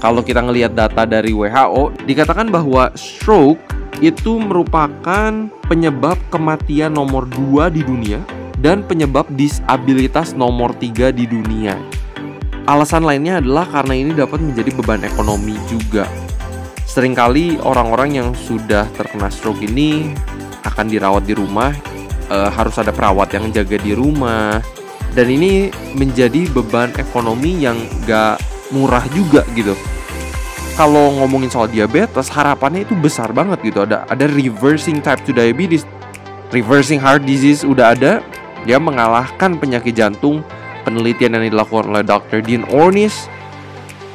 Kalau kita ngelihat data dari WHO, dikatakan bahwa stroke itu merupakan penyebab kematian nomor 2 di dunia dan penyebab disabilitas nomor 3 di dunia. Alasan lainnya adalah karena ini dapat menjadi beban ekonomi juga. Seringkali orang-orang yang sudah terkena stroke ini akan dirawat di rumah, e, harus ada perawat yang jaga di rumah, dan ini menjadi beban ekonomi yang gak murah juga gitu kalau ngomongin soal diabetes harapannya itu besar banget gitu. Ada ada reversing type 2 diabetes. Reversing heart disease udah ada. Dia mengalahkan penyakit jantung. Penelitian yang dilakukan oleh Dr. Dean Ornish.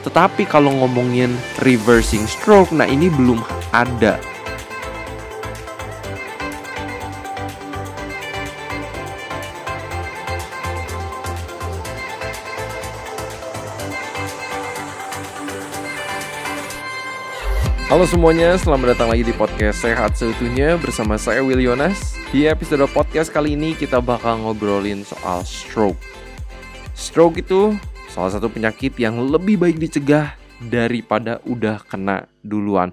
Tetapi kalau ngomongin reversing stroke nah ini belum ada Halo semuanya, selamat datang lagi di podcast Sehat Seutuhnya bersama saya Will Yonas. Di episode podcast kali ini kita bakal ngobrolin soal stroke. Stroke itu salah satu penyakit yang lebih baik dicegah daripada udah kena duluan.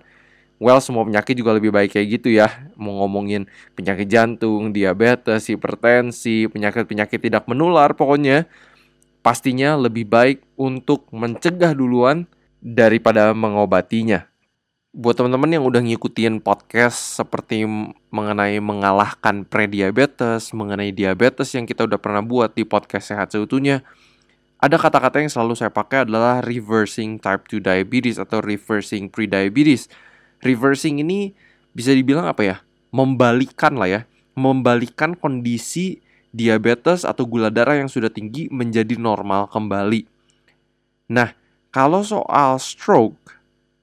Well, semua penyakit juga lebih baik kayak gitu ya. Mau ngomongin penyakit jantung, diabetes, hipertensi, penyakit-penyakit tidak menular pokoknya pastinya lebih baik untuk mencegah duluan daripada mengobatinya buat teman-teman yang udah ngikutin podcast seperti mengenai mengalahkan prediabetes, mengenai diabetes yang kita udah pernah buat di podcast sehat seutuhnya, ada kata-kata yang selalu saya pakai adalah reversing type 2 diabetes atau reversing prediabetes. Reversing ini bisa dibilang apa ya? Membalikan lah ya, membalikan kondisi diabetes atau gula darah yang sudah tinggi menjadi normal kembali. Nah, kalau soal stroke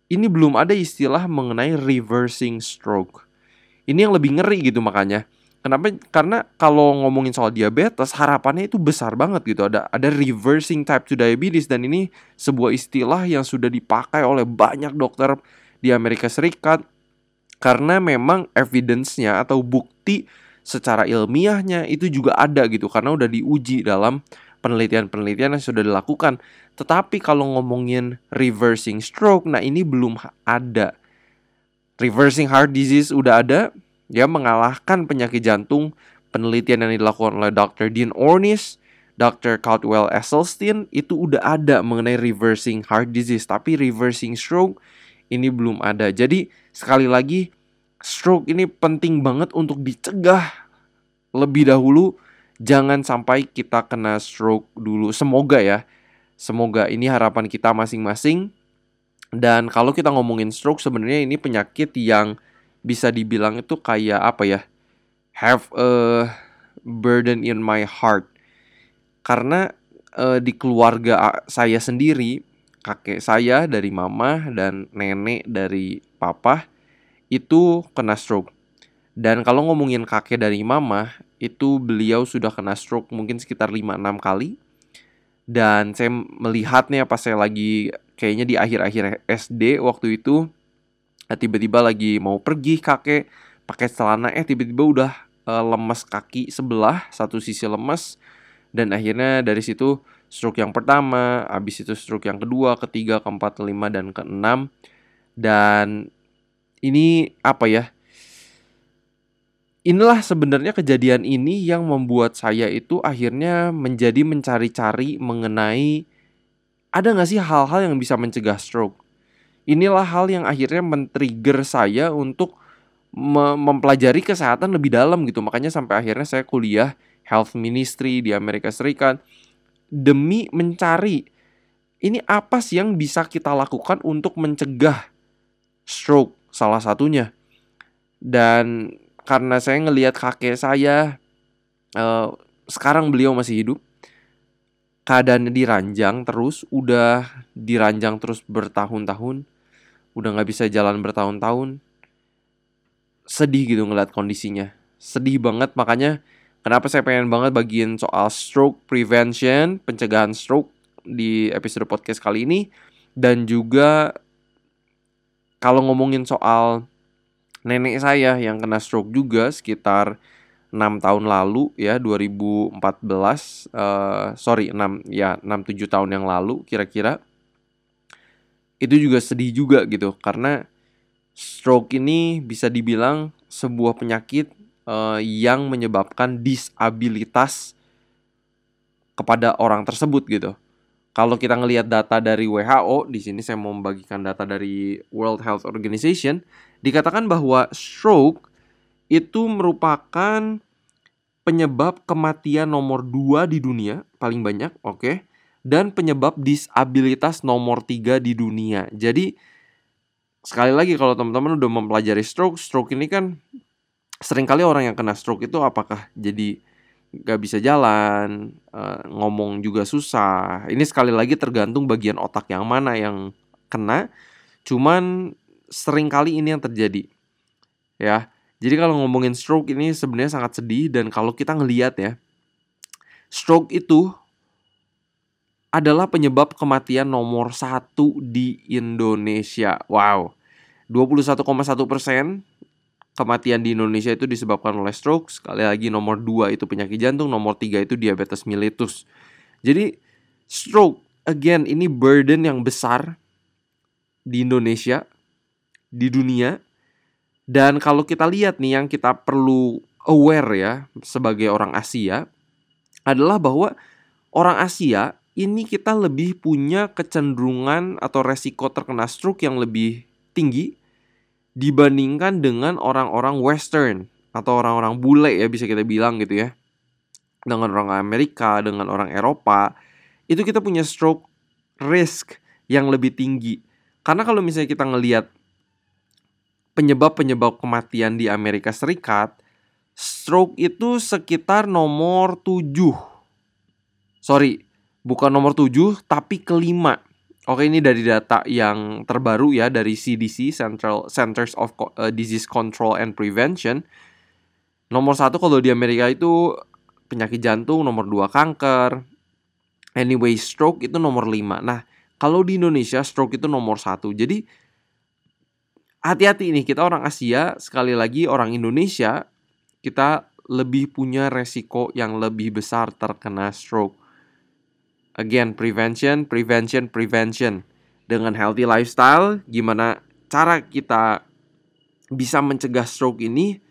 ini belum ada istilah mengenai reversing stroke. Ini yang lebih ngeri gitu makanya. Kenapa? Karena kalau ngomongin soal diabetes, harapannya itu besar banget gitu. Ada ada reversing type 2 diabetes dan ini sebuah istilah yang sudah dipakai oleh banyak dokter di Amerika Serikat karena memang evidence-nya atau bukti secara ilmiahnya itu juga ada gitu karena udah diuji dalam penelitian-penelitian yang sudah dilakukan. Tetapi kalau ngomongin reversing stroke, nah ini belum ada. Reversing heart disease udah ada, dia mengalahkan penyakit jantung. Penelitian yang dilakukan oleh Dr. Dean Ornish, Dr. Caldwell Esselstyn itu udah ada mengenai reversing heart disease, tapi reversing stroke ini belum ada. Jadi sekali lagi stroke ini penting banget untuk dicegah lebih dahulu jangan sampai kita kena stroke dulu. Semoga ya. Semoga ini harapan kita masing-masing. Dan kalau kita ngomongin stroke sebenarnya ini penyakit yang bisa dibilang itu kayak apa ya? Have a burden in my heart. Karena uh, di keluarga saya sendiri, kakek saya dari mama dan nenek dari papa itu kena stroke. Dan kalau ngomongin kakek dari mama, itu beliau sudah kena stroke mungkin sekitar 5-6 kali. Dan saya melihatnya pas saya lagi kayaknya di akhir-akhir SD waktu itu tiba-tiba lagi mau pergi kakek pakai celana eh tiba-tiba udah uh, lemas kaki sebelah satu sisi lemas dan akhirnya dari situ stroke yang pertama, habis itu stroke yang kedua, ketiga, keempat, kelima dan keenam dan ini apa ya? Inilah sebenarnya kejadian ini yang membuat saya itu akhirnya menjadi mencari-cari mengenai ada nggak sih hal-hal yang bisa mencegah stroke. Inilah hal yang akhirnya men-trigger saya untuk me mempelajari kesehatan lebih dalam gitu. Makanya sampai akhirnya saya kuliah health ministry di Amerika Serikat demi mencari ini apa sih yang bisa kita lakukan untuk mencegah stroke salah satunya. Dan karena saya ngelihat kakek saya uh, sekarang beliau masih hidup keadaannya diranjang terus udah diranjang terus bertahun-tahun udah nggak bisa jalan bertahun-tahun. Sedih gitu ngeliat kondisinya. Sedih banget makanya kenapa saya pengen banget bagian soal stroke prevention pencegahan stroke di episode podcast kali ini. Dan juga kalau ngomongin soal nenek saya yang kena stroke juga sekitar 6 tahun lalu ya 2014 uh, eh, sorry 6 ya 6 7 tahun yang lalu kira-kira itu juga sedih juga gitu karena stroke ini bisa dibilang sebuah penyakit uh, yang menyebabkan disabilitas kepada orang tersebut gitu. Kalau kita ngelihat data dari WHO, di sini saya mau membagikan data dari World Health Organization, dikatakan bahwa stroke itu merupakan penyebab kematian nomor 2 di dunia paling banyak, oke. Okay? Dan penyebab disabilitas nomor 3 di dunia. Jadi sekali lagi kalau teman-teman udah mempelajari stroke, stroke ini kan sering kali orang yang kena stroke itu apakah jadi gak bisa jalan, uh, ngomong juga susah. Ini sekali lagi tergantung bagian otak yang mana yang kena. Cuman sering kali ini yang terjadi. Ya. Jadi kalau ngomongin stroke ini sebenarnya sangat sedih dan kalau kita ngelihat ya, stroke itu adalah penyebab kematian nomor satu di Indonesia. Wow, 21,1 persen kematian di Indonesia itu disebabkan oleh stroke. Sekali lagi nomor 2 itu penyakit jantung, nomor 3 itu diabetes mellitus. Jadi stroke again ini burden yang besar di Indonesia, di dunia. Dan kalau kita lihat nih yang kita perlu aware ya sebagai orang Asia adalah bahwa orang Asia ini kita lebih punya kecenderungan atau resiko terkena stroke yang lebih tinggi dibandingkan dengan orang-orang western atau orang-orang bule ya bisa kita bilang gitu ya. Dengan orang Amerika, dengan orang Eropa, itu kita punya stroke risk yang lebih tinggi. Karena kalau misalnya kita ngelihat penyebab-penyebab kematian di Amerika Serikat, stroke itu sekitar nomor 7. Sorry, bukan nomor 7 tapi kelima Oke, ini dari data yang terbaru ya dari CDC Central Centers of uh, Disease Control and Prevention. Nomor satu kalau di Amerika itu penyakit jantung, nomor dua kanker. Anyway, stroke itu nomor lima. Nah, kalau di Indonesia stroke itu nomor satu. Jadi hati-hati nih kita orang Asia, sekali lagi orang Indonesia kita lebih punya resiko yang lebih besar terkena stroke. Again, prevention, prevention, prevention. Dengan healthy lifestyle, gimana cara kita bisa mencegah stroke ini?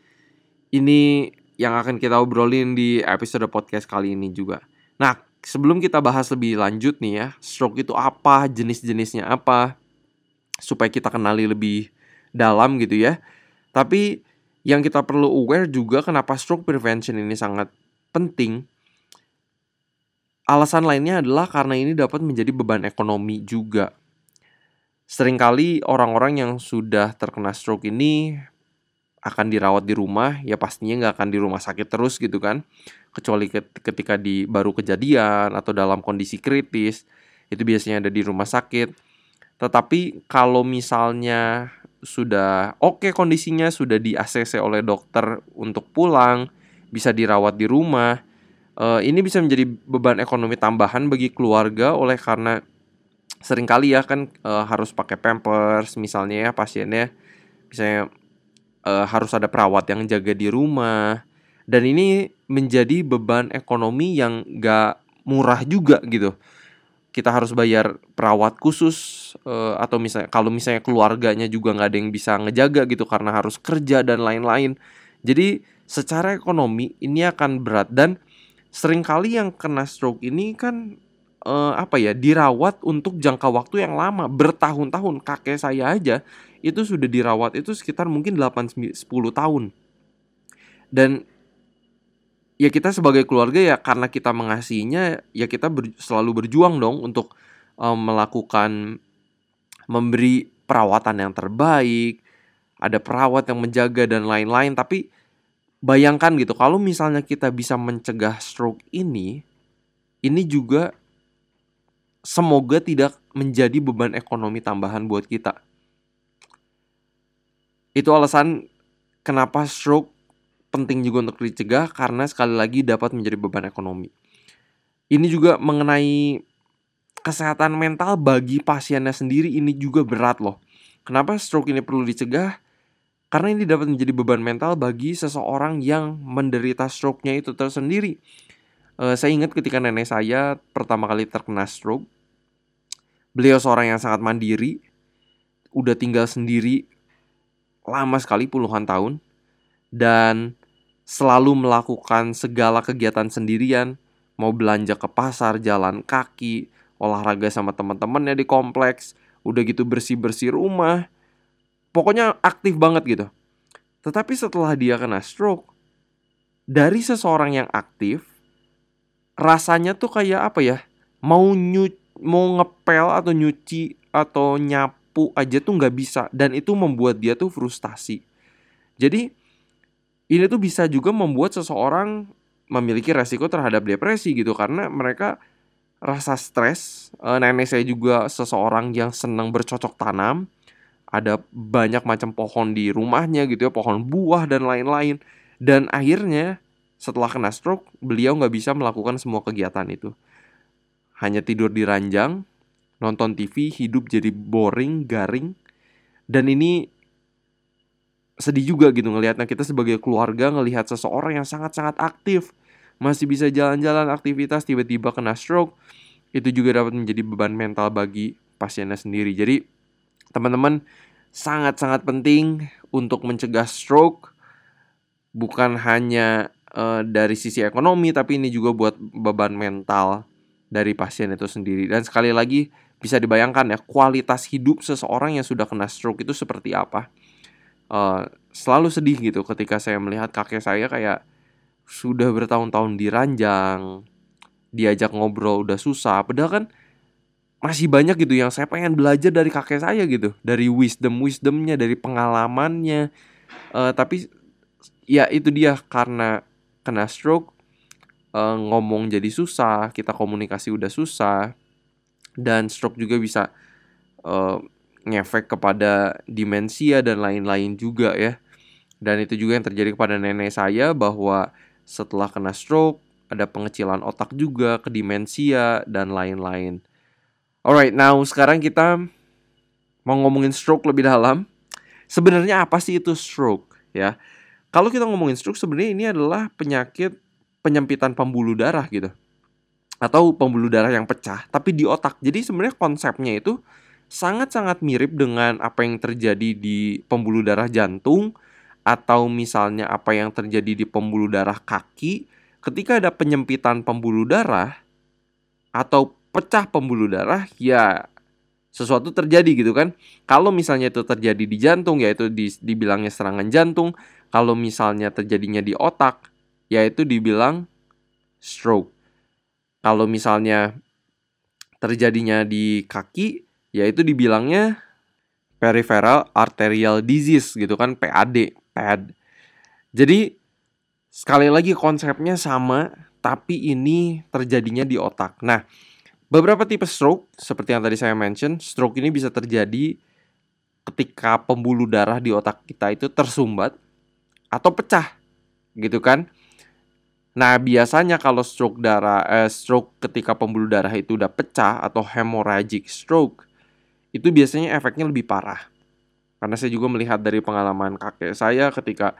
Ini yang akan kita obrolin di episode podcast kali ini juga. Nah, sebelum kita bahas lebih lanjut nih ya, stroke itu apa, jenis-jenisnya apa, supaya kita kenali lebih dalam gitu ya. Tapi yang kita perlu aware juga kenapa stroke prevention ini sangat penting Alasan lainnya adalah karena ini dapat menjadi beban ekonomi juga. Seringkali orang-orang yang sudah terkena stroke ini akan dirawat di rumah, ya pastinya nggak akan di rumah sakit terus gitu kan. Kecuali ketika di baru kejadian atau dalam kondisi kritis, itu biasanya ada di rumah sakit. Tetapi kalau misalnya sudah oke okay kondisinya, sudah di ACC oleh dokter untuk pulang, bisa dirawat di rumah, Uh, ini bisa menjadi beban ekonomi tambahan bagi keluarga oleh karena sering kali ya kan uh, harus pakai pampers misalnya ya pasiennya misalnya uh, harus ada perawat yang jaga di rumah. Dan ini menjadi beban ekonomi yang gak murah juga gitu kita harus bayar perawat khusus uh, atau misalnya kalau misalnya keluarganya juga nggak ada yang bisa ngejaga gitu karena harus kerja dan lain-lain. Jadi secara ekonomi ini akan berat. Dan sering kali yang kena stroke ini kan uh, apa ya dirawat untuk jangka waktu yang lama bertahun-tahun. Kakek saya aja itu sudah dirawat itu sekitar mungkin 8 10 tahun. Dan ya kita sebagai keluarga ya karena kita mengasihinya ya kita ber, selalu berjuang dong untuk um, melakukan memberi perawatan yang terbaik ada perawat yang menjaga dan lain-lain. Tapi bayangkan gitu kalau misalnya kita bisa mencegah stroke ini ini juga semoga tidak menjadi beban ekonomi tambahan buat kita. Itu alasan kenapa stroke penting juga untuk dicegah karena sekali lagi dapat menjadi beban ekonomi. Ini juga mengenai kesehatan mental bagi pasiennya sendiri ini juga berat loh. Kenapa stroke ini perlu dicegah? Karena ini dapat menjadi beban mental bagi seseorang yang menderita stroke-nya itu tersendiri. Uh, saya ingat ketika nenek saya pertama kali terkena stroke, beliau seorang yang sangat mandiri, udah tinggal sendiri lama sekali puluhan tahun dan selalu melakukan segala kegiatan sendirian, mau belanja ke pasar, jalan kaki, olahraga sama teman-temannya di kompleks, udah gitu bersih-bersih rumah. Pokoknya aktif banget gitu. Tetapi setelah dia kena stroke, dari seseorang yang aktif, rasanya tuh kayak apa ya? Mau nyu mau ngepel atau nyuci atau nyapu aja tuh nggak bisa dan itu membuat dia tuh frustasi. Jadi ini tuh bisa juga membuat seseorang memiliki resiko terhadap depresi gitu karena mereka rasa stres. E, nenek saya juga seseorang yang senang bercocok tanam. Ada banyak macam pohon di rumahnya gitu ya, pohon buah dan lain-lain. Dan akhirnya setelah kena stroke, beliau nggak bisa melakukan semua kegiatan itu hanya tidur di ranjang, nonton TV, hidup jadi boring, garing. Dan ini sedih juga gitu ngelihatnya kita sebagai keluarga ngelihat seseorang yang sangat-sangat aktif, masih bisa jalan-jalan aktivitas tiba-tiba kena stroke. Itu juga dapat menjadi beban mental bagi pasiennya sendiri. Jadi teman-teman sangat-sangat penting untuk mencegah stroke bukan hanya uh, dari sisi ekonomi tapi ini juga buat beban mental dari pasien itu sendiri. Dan sekali lagi bisa dibayangkan ya kualitas hidup seseorang yang sudah kena stroke itu seperti apa. Uh, selalu sedih gitu ketika saya melihat kakek saya kayak sudah bertahun-tahun di ranjang, diajak ngobrol udah susah. Padahal kan masih banyak gitu yang saya pengen belajar dari kakek saya gitu, dari wisdom wisdomnya, dari pengalamannya. Uh, tapi ya itu dia karena kena stroke uh, ngomong jadi susah, kita komunikasi udah susah, dan stroke juga bisa uh, ngefek kepada demensia dan lain-lain juga ya. Dan itu juga yang terjadi kepada nenek saya bahwa setelah kena stroke ada pengecilan otak juga, ke demensia dan lain-lain. Alright, now sekarang kita mau ngomongin stroke lebih dalam. Sebenarnya apa sih itu stroke ya? Kalau kita ngomongin stroke sebenarnya ini adalah penyakit penyempitan pembuluh darah gitu atau pembuluh darah yang pecah tapi di otak. Jadi sebenarnya konsepnya itu sangat-sangat mirip dengan apa yang terjadi di pembuluh darah jantung atau misalnya apa yang terjadi di pembuluh darah kaki ketika ada penyempitan pembuluh darah atau pecah pembuluh darah ya sesuatu terjadi gitu kan. Kalau misalnya itu terjadi di jantung yaitu di, dibilangnya serangan jantung, kalau misalnya terjadinya di otak yaitu dibilang stroke. Kalau misalnya terjadinya di kaki, yaitu dibilangnya peripheral arterial disease gitu kan, PAD, PAD. Jadi sekali lagi konsepnya sama, tapi ini terjadinya di otak. Nah, beberapa tipe stroke seperti yang tadi saya mention, stroke ini bisa terjadi ketika pembuluh darah di otak kita itu tersumbat atau pecah, gitu kan? Nah, biasanya kalau stroke darah eh, stroke ketika pembuluh darah itu udah pecah atau hemorrhagic stroke, itu biasanya efeknya lebih parah. Karena saya juga melihat dari pengalaman kakek saya ketika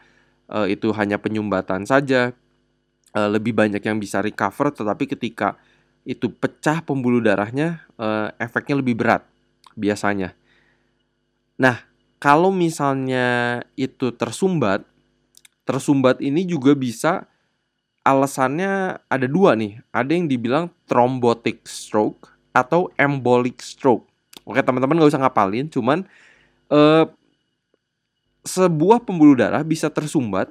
eh, itu hanya penyumbatan saja, eh, lebih banyak yang bisa recover tetapi ketika itu pecah pembuluh darahnya eh, efeknya lebih berat biasanya. Nah, kalau misalnya itu tersumbat, tersumbat ini juga bisa alasannya ada dua nih. Ada yang dibilang thrombotic stroke atau embolic stroke. Oke teman-teman nggak usah ngapalin, cuman eh, sebuah pembuluh darah bisa tersumbat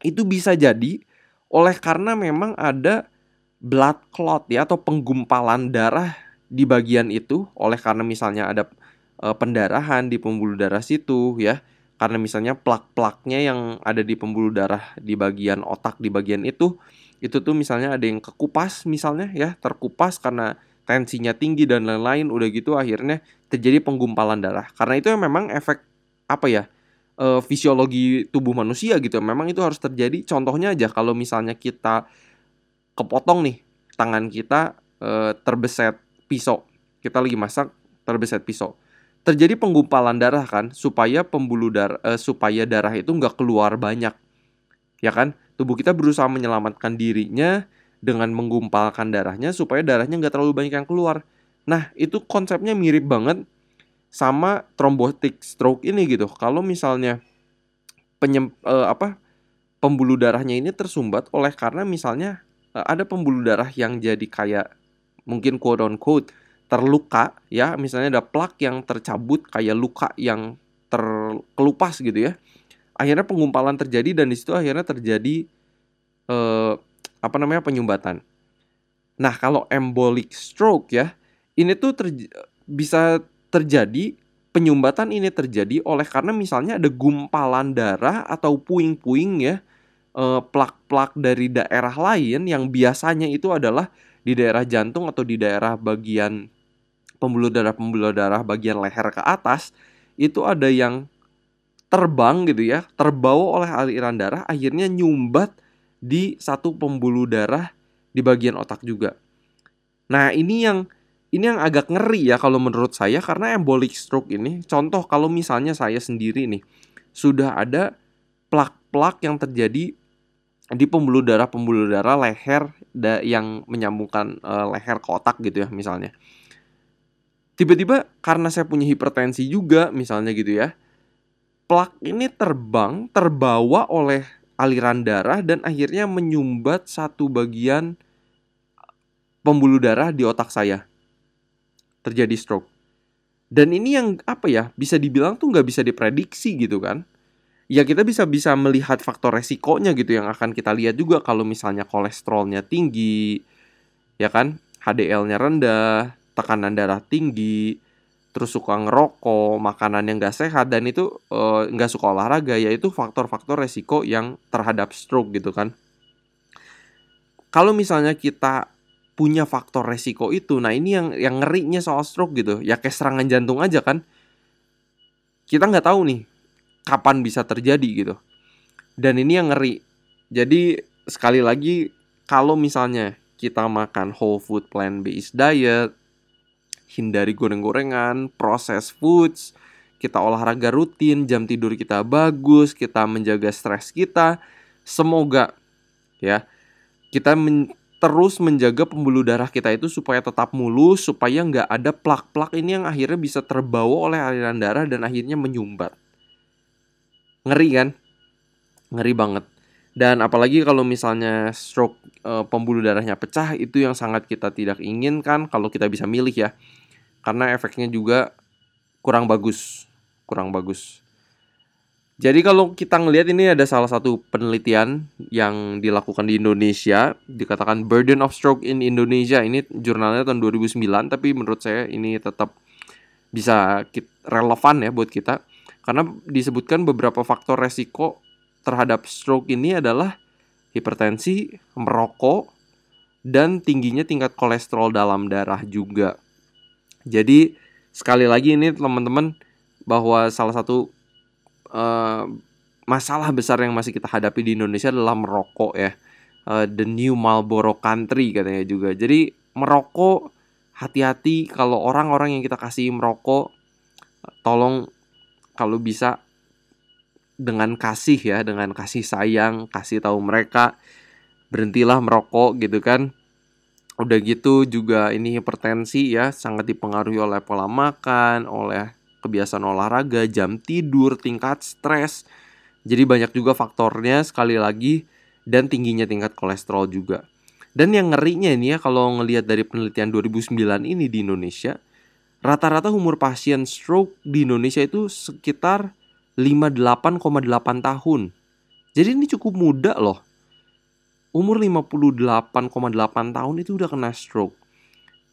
itu bisa jadi oleh karena memang ada blood clot ya atau penggumpalan darah di bagian itu oleh karena misalnya ada e, pendarahan di pembuluh darah situ ya karena misalnya plak-plaknya yang ada di pembuluh darah di bagian otak di bagian itu itu tuh misalnya ada yang kekupas misalnya ya terkupas karena tensinya tinggi dan lain-lain udah gitu akhirnya terjadi penggumpalan darah. Karena itu yang memang efek apa ya e, fisiologi tubuh manusia gitu. Memang itu harus terjadi. Contohnya aja kalau misalnya kita kepotong nih tangan kita e, terbeset pisau. Kita lagi masak terbeset pisau. Terjadi penggumpalan darah kan supaya pembuluh darah eh, supaya darah itu nggak keluar banyak. Ya kan? Tubuh kita berusaha menyelamatkan dirinya dengan menggumpalkan darahnya supaya darahnya nggak terlalu banyak yang keluar nah itu konsepnya mirip banget sama thrombotic stroke ini gitu. Kalau misalnya penyem, uh, apa pembuluh darahnya ini tersumbat oleh karena misalnya uh, ada pembuluh darah yang jadi kayak mungkin quote on quote terluka ya, misalnya ada plak yang tercabut kayak luka yang terkelupas gitu ya. Akhirnya penggumpalan terjadi dan di situ akhirnya terjadi uh, apa namanya penyumbatan. Nah, kalau embolic stroke ya, ini tuh terj bisa terjadi penyumbatan ini terjadi oleh karena misalnya ada gumpalan darah atau puing-puing ya eh, plak-plak dari daerah lain yang biasanya itu adalah di daerah jantung atau di daerah bagian pembuluh darah pembuluh darah bagian leher ke atas itu ada yang terbang gitu ya terbawa oleh aliran darah akhirnya nyumbat di satu pembuluh darah di bagian otak juga. Nah, ini yang ini yang agak ngeri ya kalau menurut saya karena embolic stroke ini contoh kalau misalnya saya sendiri nih sudah ada plak-plak yang terjadi di pembuluh darah pembuluh darah leher yang menyambungkan uh, leher ke otak gitu ya misalnya. Tiba-tiba karena saya punya hipertensi juga misalnya gitu ya. Plak ini terbang terbawa oleh aliran darah dan akhirnya menyumbat satu bagian pembuluh darah di otak saya. Terjadi stroke. Dan ini yang apa ya bisa dibilang tuh nggak bisa diprediksi gitu kan. Ya kita bisa bisa melihat faktor resikonya gitu yang akan kita lihat juga kalau misalnya kolesterolnya tinggi, ya kan, HDL-nya rendah, tekanan darah tinggi, terus suka ngerokok, makanan yang gak sehat dan itu uh, nggak suka olahraga, yaitu faktor-faktor resiko yang terhadap stroke gitu kan. Kalau misalnya kita punya faktor resiko itu, nah ini yang yang ngerinya soal stroke gitu, ya kayak serangan jantung aja kan. Kita nggak tahu nih kapan bisa terjadi gitu. Dan ini yang ngeri. Jadi sekali lagi kalau misalnya kita makan whole food plant based diet, hindari goreng-gorengan, proses foods, kita olahraga rutin, jam tidur kita bagus, kita menjaga stres kita. Semoga ya kita men terus menjaga pembuluh darah kita itu supaya tetap mulus, supaya nggak ada plak-plak ini yang akhirnya bisa terbawa oleh aliran darah dan akhirnya menyumbat. Ngeri kan? Ngeri banget. Dan apalagi kalau misalnya stroke e, pembuluh darahnya pecah itu yang sangat kita tidak inginkan kalau kita bisa milih ya karena efeknya juga kurang bagus, kurang bagus. Jadi kalau kita ngelihat ini ada salah satu penelitian yang dilakukan di Indonesia, dikatakan Burden of Stroke in Indonesia. Ini jurnalnya tahun 2009, tapi menurut saya ini tetap bisa relevan ya buat kita karena disebutkan beberapa faktor resiko terhadap stroke ini adalah hipertensi, merokok, dan tingginya tingkat kolesterol dalam darah juga. Jadi sekali lagi ini teman-teman bahwa salah satu uh, masalah besar yang masih kita hadapi di Indonesia adalah merokok ya. Uh, the new Marlboro country katanya juga. Jadi merokok hati-hati kalau orang-orang yang kita kasih merokok tolong kalau bisa dengan kasih ya, dengan kasih sayang, kasih tahu mereka berhentilah merokok gitu kan Udah gitu juga ini hipertensi ya sangat dipengaruhi oleh pola makan, oleh kebiasaan olahraga, jam tidur, tingkat stres. Jadi banyak juga faktornya sekali lagi dan tingginya tingkat kolesterol juga. Dan yang ngerinya ini ya kalau ngelihat dari penelitian 2009 ini di Indonesia, rata-rata umur pasien stroke di Indonesia itu sekitar 58,8 tahun. Jadi ini cukup muda loh umur 58,8 tahun itu udah kena stroke.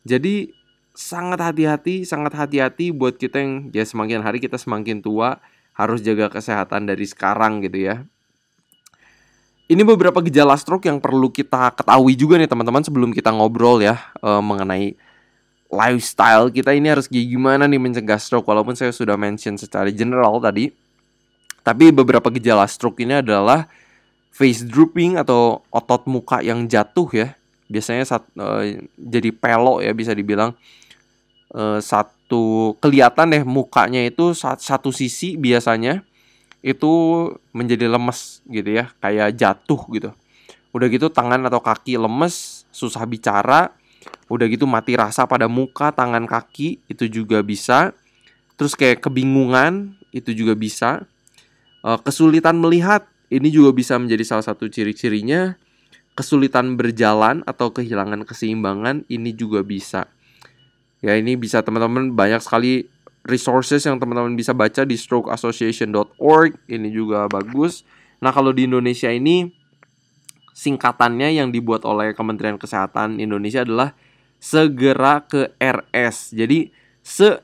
Jadi sangat hati-hati, sangat hati-hati buat kita yang ya semakin hari kita semakin tua harus jaga kesehatan dari sekarang gitu ya. Ini beberapa gejala stroke yang perlu kita ketahui juga nih teman-teman sebelum kita ngobrol ya e, mengenai lifestyle kita ini harus gimana nih mencegah stroke walaupun saya sudah mention secara general tadi. Tapi beberapa gejala stroke ini adalah face drooping atau otot muka yang jatuh ya biasanya saat uh, jadi pelok ya bisa dibilang. Uh, satu kelihatan deh mukanya itu satu sisi biasanya itu menjadi lemes gitu ya kayak jatuh gitu. Udah gitu tangan atau kaki lemes susah bicara. Udah gitu mati rasa pada muka tangan kaki itu juga bisa. Terus kayak kebingungan itu juga bisa. Uh, kesulitan melihat ini juga bisa menjadi salah satu ciri-cirinya. Kesulitan berjalan atau kehilangan keseimbangan ini juga bisa. Ya ini bisa teman-teman banyak sekali resources yang teman-teman bisa baca di strokeassociation.org. Ini juga bagus. Nah kalau di Indonesia ini singkatannya yang dibuat oleh Kementerian Kesehatan Indonesia adalah segera ke RS. Jadi se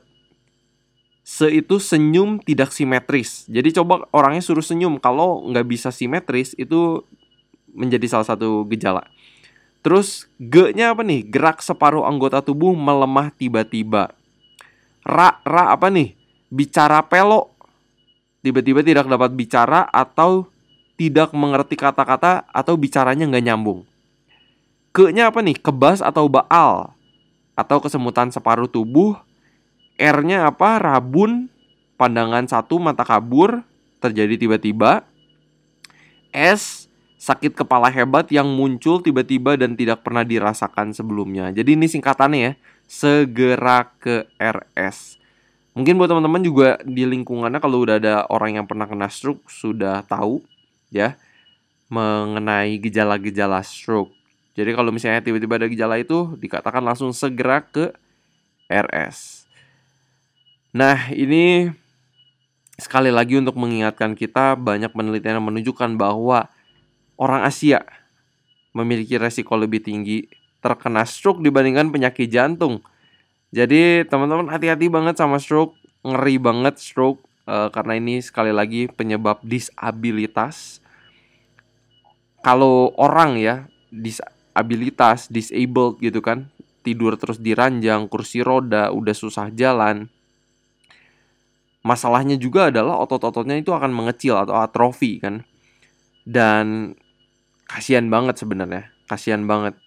se itu senyum tidak simetris. Jadi coba orangnya suruh senyum. Kalau nggak bisa simetris itu menjadi salah satu gejala. Terus G-nya apa nih? Gerak separuh anggota tubuh melemah tiba-tiba. Ra, ra apa nih? Bicara pelo. Tiba-tiba tidak dapat bicara atau tidak mengerti kata-kata atau bicaranya nggak nyambung. Ke-nya apa nih? Kebas atau baal. Atau kesemutan separuh tubuh R-nya apa? Rabun, pandangan satu, mata kabur, terjadi tiba-tiba. S, sakit kepala hebat yang muncul tiba-tiba dan tidak pernah dirasakan sebelumnya. Jadi ini singkatannya ya, segera ke RS. Mungkin buat teman-teman juga di lingkungannya kalau udah ada orang yang pernah kena stroke sudah tahu ya mengenai gejala-gejala stroke. Jadi kalau misalnya tiba-tiba ada gejala itu dikatakan langsung segera ke RS. Nah, ini sekali lagi untuk mengingatkan kita banyak penelitian yang menunjukkan bahwa orang Asia memiliki resiko lebih tinggi terkena stroke dibandingkan penyakit jantung. Jadi teman-teman hati-hati banget sama stroke, ngeri banget stroke uh, karena ini sekali lagi penyebab disabilitas. Kalau orang ya disabilitas, disabled gitu kan, tidur terus diranjang, kursi roda, udah susah jalan, masalahnya juga adalah otot-ototnya itu akan mengecil atau atrofi kan? Dan kasihan banget sebenarnya kasihan banget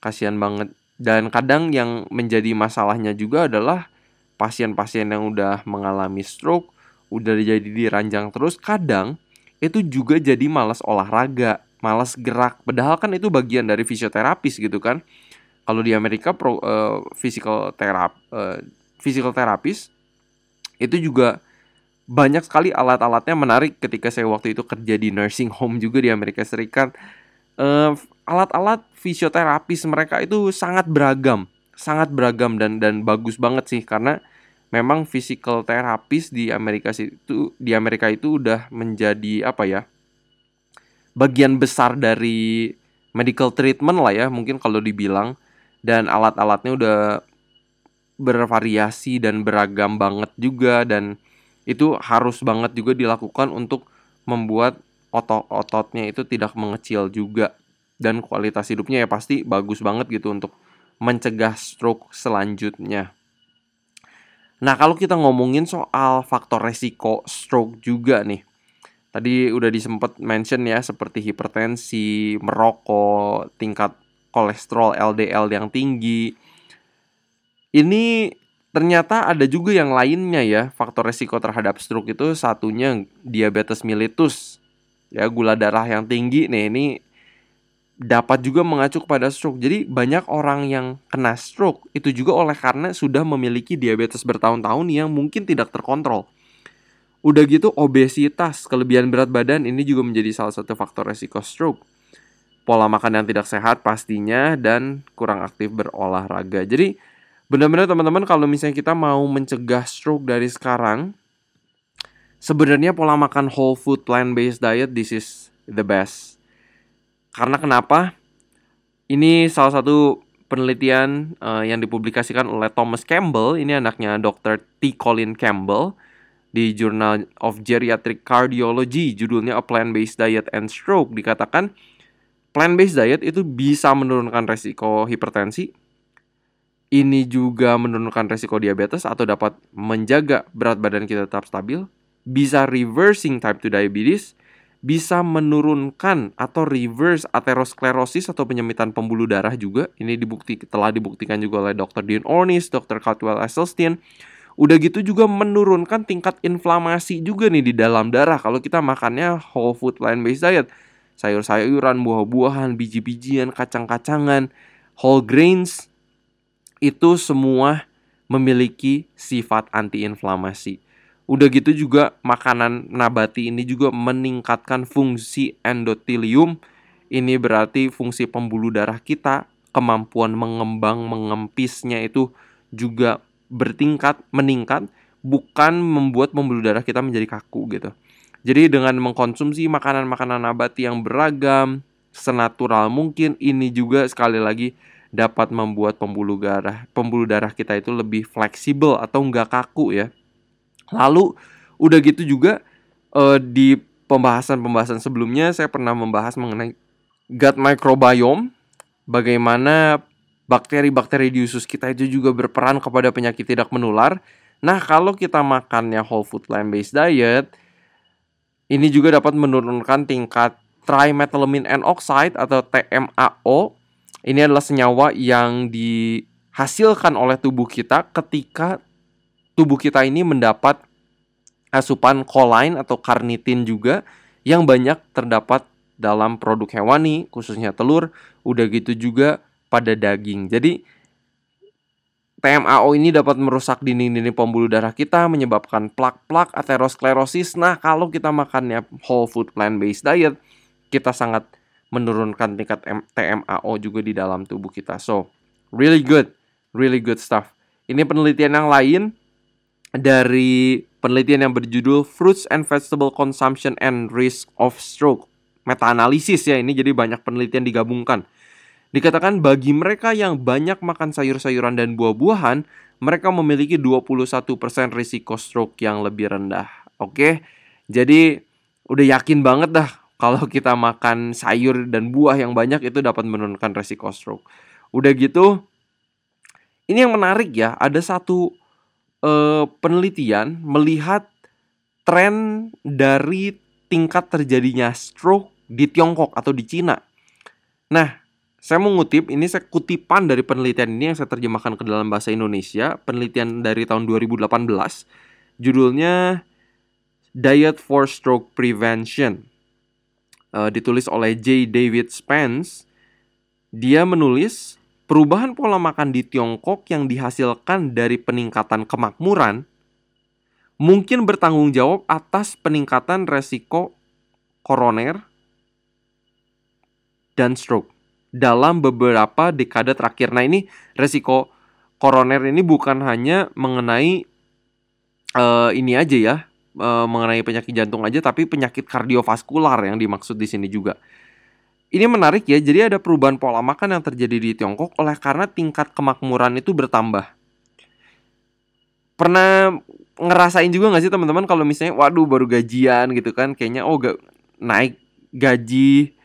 kasihan banget. Dan kadang yang menjadi masalahnya juga adalah pasien-pasien yang udah mengalami stroke udah jadi diranjang terus kadang itu juga jadi malas olahraga malas gerak. Padahal kan itu bagian dari fisioterapis gitu kan. Kalau di Amerika pro uh, physical terap uh, physical terapis itu juga banyak sekali alat-alatnya menarik ketika saya waktu itu kerja di nursing home juga di Amerika Serikat. Uh, alat-alat fisioterapis mereka itu sangat beragam, sangat beragam dan dan bagus banget sih karena memang physical terapis di Amerika itu di Amerika itu udah menjadi apa ya? bagian besar dari medical treatment lah ya, mungkin kalau dibilang dan alat-alatnya udah bervariasi dan beragam banget juga dan itu harus banget juga dilakukan untuk membuat otot-ototnya itu tidak mengecil juga dan kualitas hidupnya ya pasti bagus banget gitu untuk mencegah stroke selanjutnya. Nah, kalau kita ngomongin soal faktor resiko stroke juga nih. Tadi udah disempet mention ya seperti hipertensi, merokok, tingkat kolesterol LDL yang tinggi, ini ternyata ada juga yang lainnya ya faktor resiko terhadap stroke itu satunya diabetes mellitus. Ya gula darah yang tinggi. Nih ini dapat juga mengacu kepada stroke. Jadi banyak orang yang kena stroke itu juga oleh karena sudah memiliki diabetes bertahun-tahun yang mungkin tidak terkontrol. Udah gitu obesitas kelebihan berat badan ini juga menjadi salah satu faktor resiko stroke. Pola makan yang tidak sehat pastinya dan kurang aktif berolahraga. Jadi benar-benar teman-teman kalau misalnya kita mau mencegah stroke dari sekarang sebenarnya pola makan whole food plant based diet this is the best karena kenapa ini salah satu penelitian uh, yang dipublikasikan oleh Thomas Campbell ini anaknya Dr. T. Colin Campbell di Journal of Geriatric Cardiology judulnya A Plant-Based Diet and Stroke dikatakan plant-based diet itu bisa menurunkan resiko hipertensi, ini juga menurunkan resiko diabetes atau dapat menjaga berat badan kita tetap stabil, bisa reversing type 2 diabetes, bisa menurunkan atau reverse aterosklerosis atau penyempitan pembuluh darah juga. Ini dibukti telah dibuktikan juga oleh Dr. Dean Ornish, Dr. Caldwell Esselstyn. Udah gitu juga menurunkan tingkat inflamasi juga nih di dalam darah kalau kita makannya whole food plant based diet. Sayur-sayuran, buah-buahan, biji-bijian, kacang-kacangan, whole grains, itu semua memiliki sifat antiinflamasi. Udah gitu juga makanan nabati ini juga meningkatkan fungsi endotelium. Ini berarti fungsi pembuluh darah kita, kemampuan mengembang mengempisnya itu juga bertingkat, meningkat, bukan membuat pembuluh darah kita menjadi kaku gitu. Jadi dengan mengkonsumsi makanan-makanan nabati yang beragam, senatural mungkin, ini juga sekali lagi dapat membuat pembuluh darah pembuluh darah kita itu lebih fleksibel atau enggak kaku ya. Lalu udah gitu juga uh, di pembahasan-pembahasan sebelumnya saya pernah membahas mengenai gut microbiome, bagaimana bakteri-bakteri di usus kita itu juga berperan kepada penyakit tidak menular. Nah, kalau kita makannya whole food plant based diet, ini juga dapat menurunkan tingkat trimethylamine N oxide atau TMAO. Ini adalah senyawa yang dihasilkan oleh tubuh kita ketika tubuh kita ini mendapat asupan choline atau karnitin juga yang banyak terdapat dalam produk hewani, khususnya telur, udah gitu juga pada daging. Jadi TMAO ini dapat merusak dinding-dinding pembuluh darah kita, menyebabkan plak-plak aterosklerosis. Nah, kalau kita makannya whole food plant-based diet, kita sangat menurunkan tingkat TMAO juga di dalam tubuh kita. So, really good, really good stuff. Ini penelitian yang lain dari penelitian yang berjudul Fruits and Vegetable Consumption and Risk of Stroke. Meta-analisis ya, ini jadi banyak penelitian digabungkan. Dikatakan bagi mereka yang banyak makan sayur-sayuran dan buah-buahan, mereka memiliki 21% risiko stroke yang lebih rendah. Oke, jadi udah yakin banget dah kalau kita makan sayur dan buah yang banyak itu dapat menurunkan risiko stroke. Udah gitu, ini yang menarik ya, ada satu uh, penelitian melihat tren dari tingkat terjadinya stroke di Tiongkok atau di Cina. Nah, saya mau ngutip, ini saya kutipan dari penelitian ini yang saya terjemahkan ke dalam bahasa Indonesia, penelitian dari tahun 2018. Judulnya Diet for Stroke Prevention. Uh, ditulis oleh J. David Spence. Dia menulis Perubahan pola makan di Tiongkok yang dihasilkan dari peningkatan kemakmuran mungkin bertanggung jawab atas peningkatan resiko koroner dan stroke dalam beberapa dekade terakhir. Nah, ini resiko koroner ini bukan hanya mengenai uh, ini aja ya, uh, mengenai penyakit jantung aja, tapi penyakit kardiovaskular yang dimaksud di sini juga. Ini menarik ya, jadi ada perubahan pola makan yang terjadi di Tiongkok oleh karena tingkat kemakmuran itu bertambah. Pernah ngerasain juga gak sih teman-teman kalau misalnya waduh baru gajian gitu kan, kayaknya oh gak naik gaji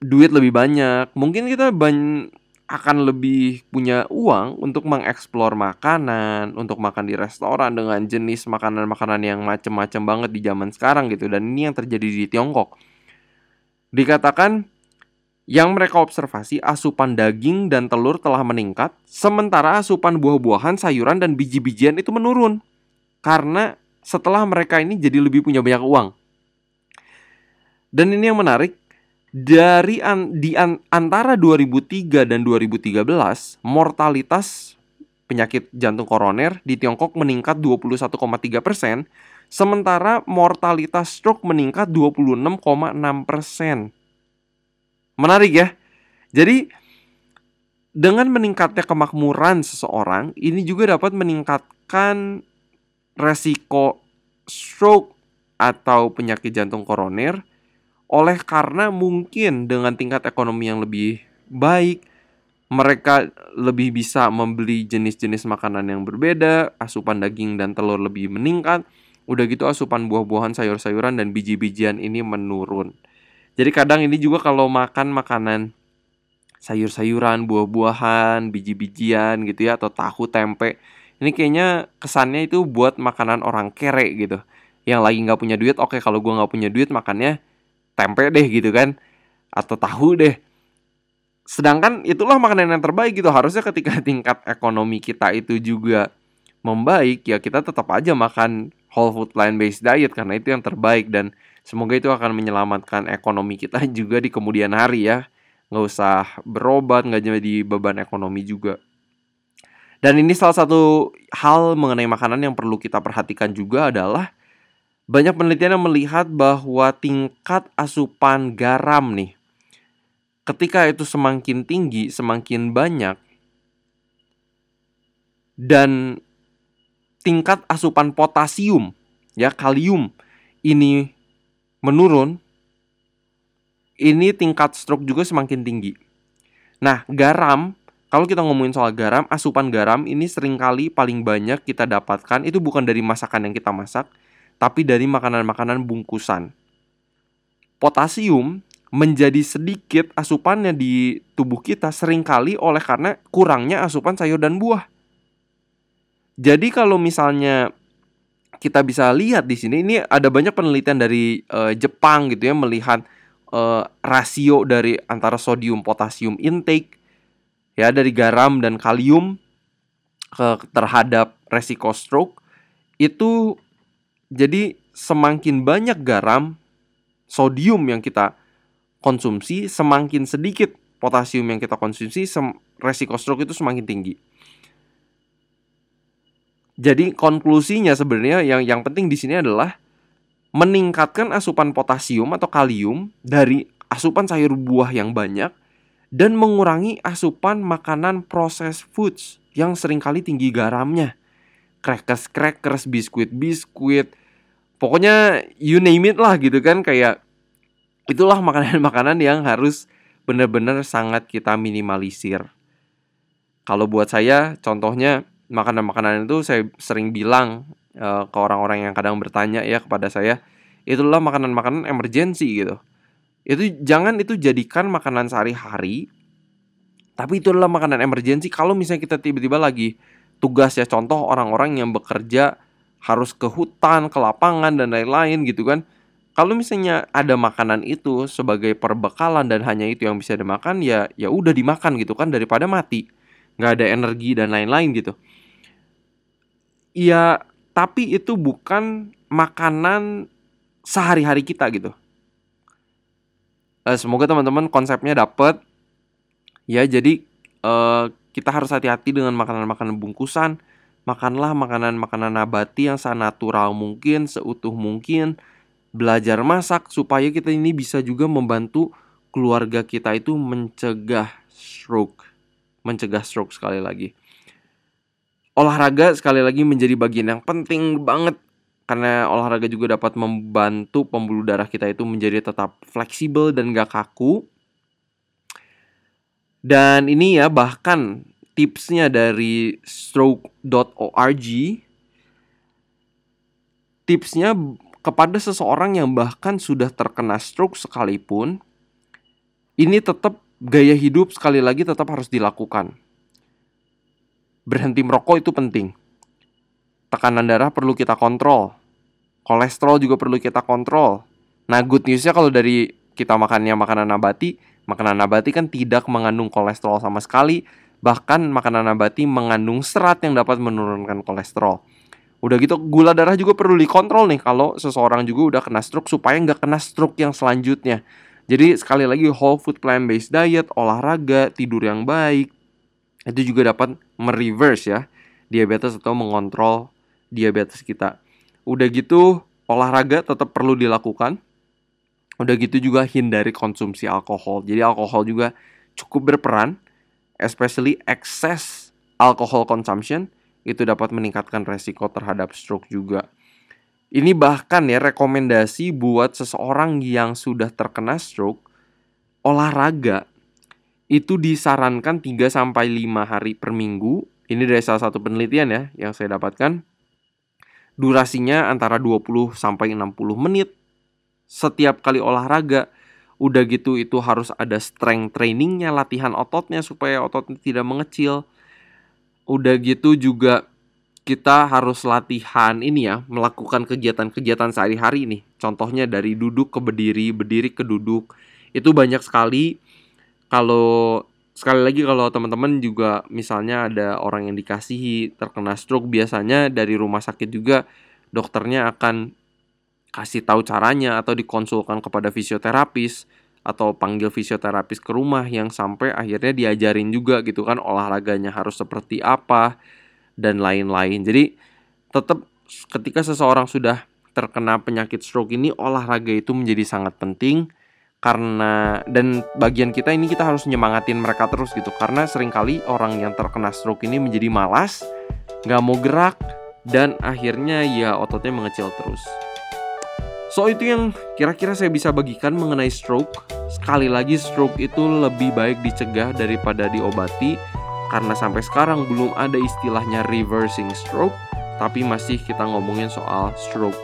duit lebih banyak. Mungkin kita ban akan lebih punya uang untuk mengeksplor makanan, untuk makan di restoran dengan jenis makanan-makanan yang macem-macem banget di zaman sekarang gitu. Dan ini yang terjadi di Tiongkok Dikatakan yang mereka observasi asupan daging dan telur telah meningkat, sementara asupan buah-buahan, sayuran dan biji-bijian itu menurun. Karena setelah mereka ini jadi lebih punya banyak uang. Dan ini yang menarik, dari an, di an, antara 2003 dan 2013, mortalitas penyakit jantung koroner di Tiongkok meningkat 21,3 persen, Sementara mortalitas stroke meningkat 26,6 persen. Menarik ya. Jadi dengan meningkatnya kemakmuran seseorang, ini juga dapat meningkatkan resiko stroke atau penyakit jantung koroner oleh karena mungkin dengan tingkat ekonomi yang lebih baik, mereka lebih bisa membeli jenis-jenis makanan yang berbeda, asupan daging dan telur lebih meningkat, Udah gitu asupan buah-buahan, sayur-sayuran dan biji-bijian ini menurun. Jadi kadang ini juga kalau makan makanan sayur-sayuran, buah-buahan, biji-bijian gitu ya atau tahu tempe. Ini kayaknya kesannya itu buat makanan orang kere gitu. Yang lagi nggak punya duit, oke kalau gue nggak punya duit makannya tempe deh gitu kan. Atau tahu deh. Sedangkan itulah makanan yang terbaik gitu. Harusnya ketika tingkat ekonomi kita itu juga membaik ya kita tetap aja makan whole food plant based diet karena itu yang terbaik dan semoga itu akan menyelamatkan ekonomi kita juga di kemudian hari ya nggak usah berobat nggak jadi beban ekonomi juga Dan ini salah satu hal mengenai makanan yang perlu kita perhatikan juga adalah banyak penelitian yang melihat bahwa tingkat asupan garam nih ketika itu semakin tinggi, semakin banyak dan tingkat asupan potasium ya kalium ini menurun ini tingkat stroke juga semakin tinggi. Nah, garam kalau kita ngomongin soal garam, asupan garam ini sering kali paling banyak kita dapatkan itu bukan dari masakan yang kita masak, tapi dari makanan-makanan bungkusan. Potasium menjadi sedikit asupannya di tubuh kita sering kali oleh karena kurangnya asupan sayur dan buah. Jadi kalau misalnya kita bisa lihat di sini ini ada banyak penelitian dari uh, Jepang gitu ya melihat uh, rasio dari antara sodium potasium intake ya dari garam dan kalium ke terhadap resiko stroke itu jadi semakin banyak garam sodium yang kita konsumsi semakin sedikit potasium yang kita konsumsi resiko stroke itu semakin tinggi. Jadi konklusinya sebenarnya yang yang penting di sini adalah meningkatkan asupan potasium atau kalium dari asupan sayur buah yang banyak dan mengurangi asupan makanan proses foods yang sering kali tinggi garamnya. Crackers, crackers, biskuit, biskuit, pokoknya you name it lah gitu kan kayak itulah makanan-makanan yang harus benar-benar sangat kita minimalisir. Kalau buat saya, contohnya makanan-makanan itu saya sering bilang uh, ke orang-orang yang kadang bertanya ya kepada saya, itulah makanan-makanan emergency gitu itu jangan itu jadikan makanan sehari-hari tapi itu adalah makanan emergensi kalau misalnya kita tiba-tiba lagi tugas ya contoh orang-orang yang bekerja harus ke hutan ke lapangan dan lain-lain gitu kan. Kalau misalnya ada makanan itu sebagai perbekalan dan hanya itu yang bisa dimakan ya ya udah dimakan gitu kan daripada mati. Nggak ada energi dan lain-lain gitu. Ya tapi itu bukan makanan sehari-hari kita gitu. Uh, semoga teman-teman konsepnya dapet. Ya jadi uh, kita harus hati-hati dengan makanan-makanan bungkusan makanlah makanan-makanan nabati yang senatural mungkin seutuh mungkin. Belajar masak supaya kita ini bisa juga membantu keluarga kita itu mencegah stroke. Mencegah stroke sekali lagi. Olahraga sekali lagi menjadi bagian yang penting banget. Karena olahraga juga dapat membantu pembuluh darah kita itu menjadi tetap fleksibel dan gak kaku. Dan ini ya bahkan tipsnya dari stroke.org tipsnya kepada seseorang yang bahkan sudah terkena stroke sekalipun ini tetap gaya hidup sekali lagi tetap harus dilakukan. Berhenti merokok itu penting tekanan darah perlu kita kontrol. Kolesterol juga perlu kita kontrol. Nah, good newsnya kalau dari kita makannya makanan nabati, makanan nabati kan tidak mengandung kolesterol sama sekali. Bahkan makanan nabati mengandung serat yang dapat menurunkan kolesterol. Udah gitu gula darah juga perlu dikontrol nih kalau seseorang juga udah kena stroke supaya nggak kena stroke yang selanjutnya. Jadi sekali lagi whole food plant based diet, olahraga, tidur yang baik itu juga dapat mereverse ya diabetes atau mengontrol diabetes kita. Udah gitu olahraga tetap perlu dilakukan. Udah gitu juga hindari konsumsi alkohol. Jadi alkohol juga cukup berperan, especially excess alcohol consumption itu dapat meningkatkan resiko terhadap stroke juga. Ini bahkan ya rekomendasi buat seseorang yang sudah terkena stroke olahraga itu disarankan 3 sampai 5 hari per minggu. Ini dari salah satu penelitian ya yang saya dapatkan durasinya antara 20 sampai 60 menit setiap kali olahraga. Udah gitu itu harus ada strength trainingnya, latihan ototnya supaya ototnya tidak mengecil. Udah gitu juga kita harus latihan ini ya, melakukan kegiatan-kegiatan sehari-hari nih. Contohnya dari duduk ke berdiri, berdiri ke duduk. Itu banyak sekali kalau sekali lagi kalau teman-teman juga misalnya ada orang yang dikasihi terkena stroke biasanya dari rumah sakit juga dokternya akan kasih tahu caranya atau dikonsulkan kepada fisioterapis atau panggil fisioterapis ke rumah yang sampai akhirnya diajarin juga gitu kan olahraganya harus seperti apa dan lain-lain. Jadi tetap ketika seseorang sudah terkena penyakit stroke ini olahraga itu menjadi sangat penting karena dan bagian kita ini kita harus nyemangatin mereka terus gitu karena sering kali orang yang terkena stroke ini menjadi malas nggak mau gerak dan akhirnya ya ototnya mengecil terus so itu yang kira-kira saya bisa bagikan mengenai stroke. Sekali lagi stroke itu lebih baik dicegah daripada diobati. Karena sampai sekarang belum ada istilahnya reversing stroke tapi masih kita ngomongin soal stroke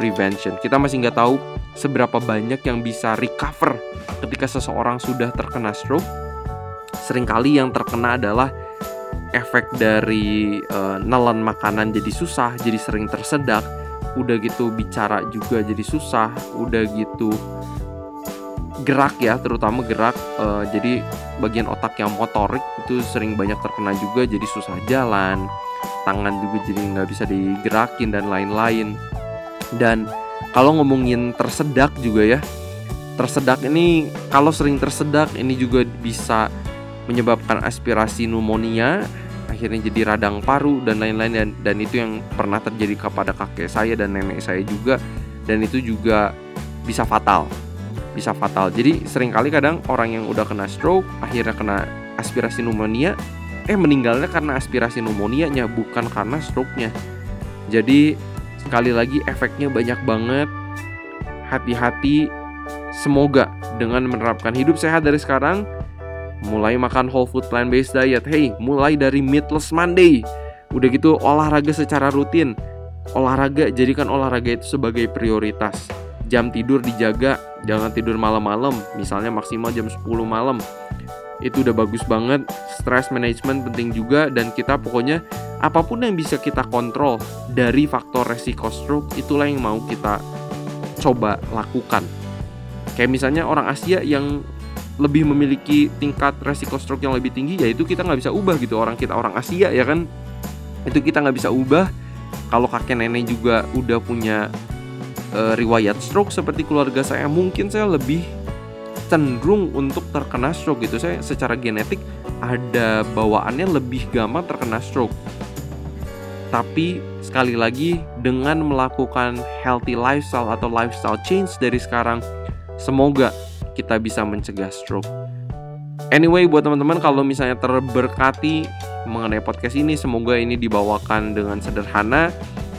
prevention. Kita masih nggak tahu seberapa banyak yang bisa recover ketika seseorang sudah terkena stroke. Seringkali yang terkena adalah efek dari uh, nelen makanan jadi susah, jadi sering tersedak, udah gitu bicara juga jadi susah, udah gitu gerak ya, terutama gerak uh, jadi bagian otak yang motorik itu sering banyak terkena juga jadi susah jalan, tangan juga jadi nggak bisa digerakin dan lain-lain. Dan kalau ngomongin tersedak juga ya tersedak ini kalau sering tersedak ini juga bisa menyebabkan aspirasi pneumonia akhirnya jadi radang paru dan lain-lain dan, dan itu yang pernah terjadi kepada kakek saya dan nenek saya juga dan itu juga bisa fatal bisa fatal jadi sering kali kadang orang yang udah kena stroke akhirnya kena aspirasi pneumonia eh meninggalnya karena aspirasi pneumonianya bukan karena stroke-nya jadi Sekali lagi efeknya banyak banget. Hati-hati. Semoga dengan menerapkan hidup sehat dari sekarang, mulai makan whole food plant based diet. Hey, mulai dari meatless Monday. Udah gitu olahraga secara rutin. Olahraga jadikan olahraga itu sebagai prioritas. Jam tidur dijaga, jangan tidur malam-malam, misalnya maksimal jam 10 malam itu udah bagus banget stress management penting juga dan kita pokoknya apa pun yang bisa kita kontrol dari faktor resiko stroke itulah yang mau kita coba lakukan kayak misalnya orang Asia yang lebih memiliki tingkat resiko stroke yang lebih tinggi yaitu kita nggak bisa ubah gitu. Orang kita orang Asia ya kan? Itu kita nggak bisa ubah. Kalau kakek nenek juga udah punya uh, riwayat stroke seperti keluarga saya mungkin saya lebih cenderung untuk terkena stroke gitu. Saya secara genetik ada bawaannya lebih gampang terkena stroke. Tapi sekali lagi dengan melakukan healthy lifestyle atau lifestyle change dari sekarang semoga kita bisa mencegah stroke anyway buat teman-teman kalau misalnya terberkati mengenai podcast ini semoga ini dibawakan dengan sederhana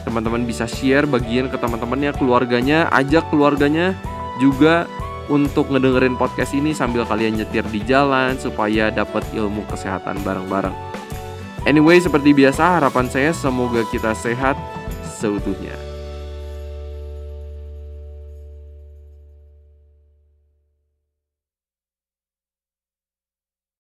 teman-teman bisa share bagian ke teman-temannya keluarganya ajak keluarganya juga untuk ngedengerin podcast ini sambil kalian nyetir di jalan supaya dapat ilmu kesehatan bareng-bareng. Anyway, seperti biasa harapan saya semoga kita sehat seutuhnya.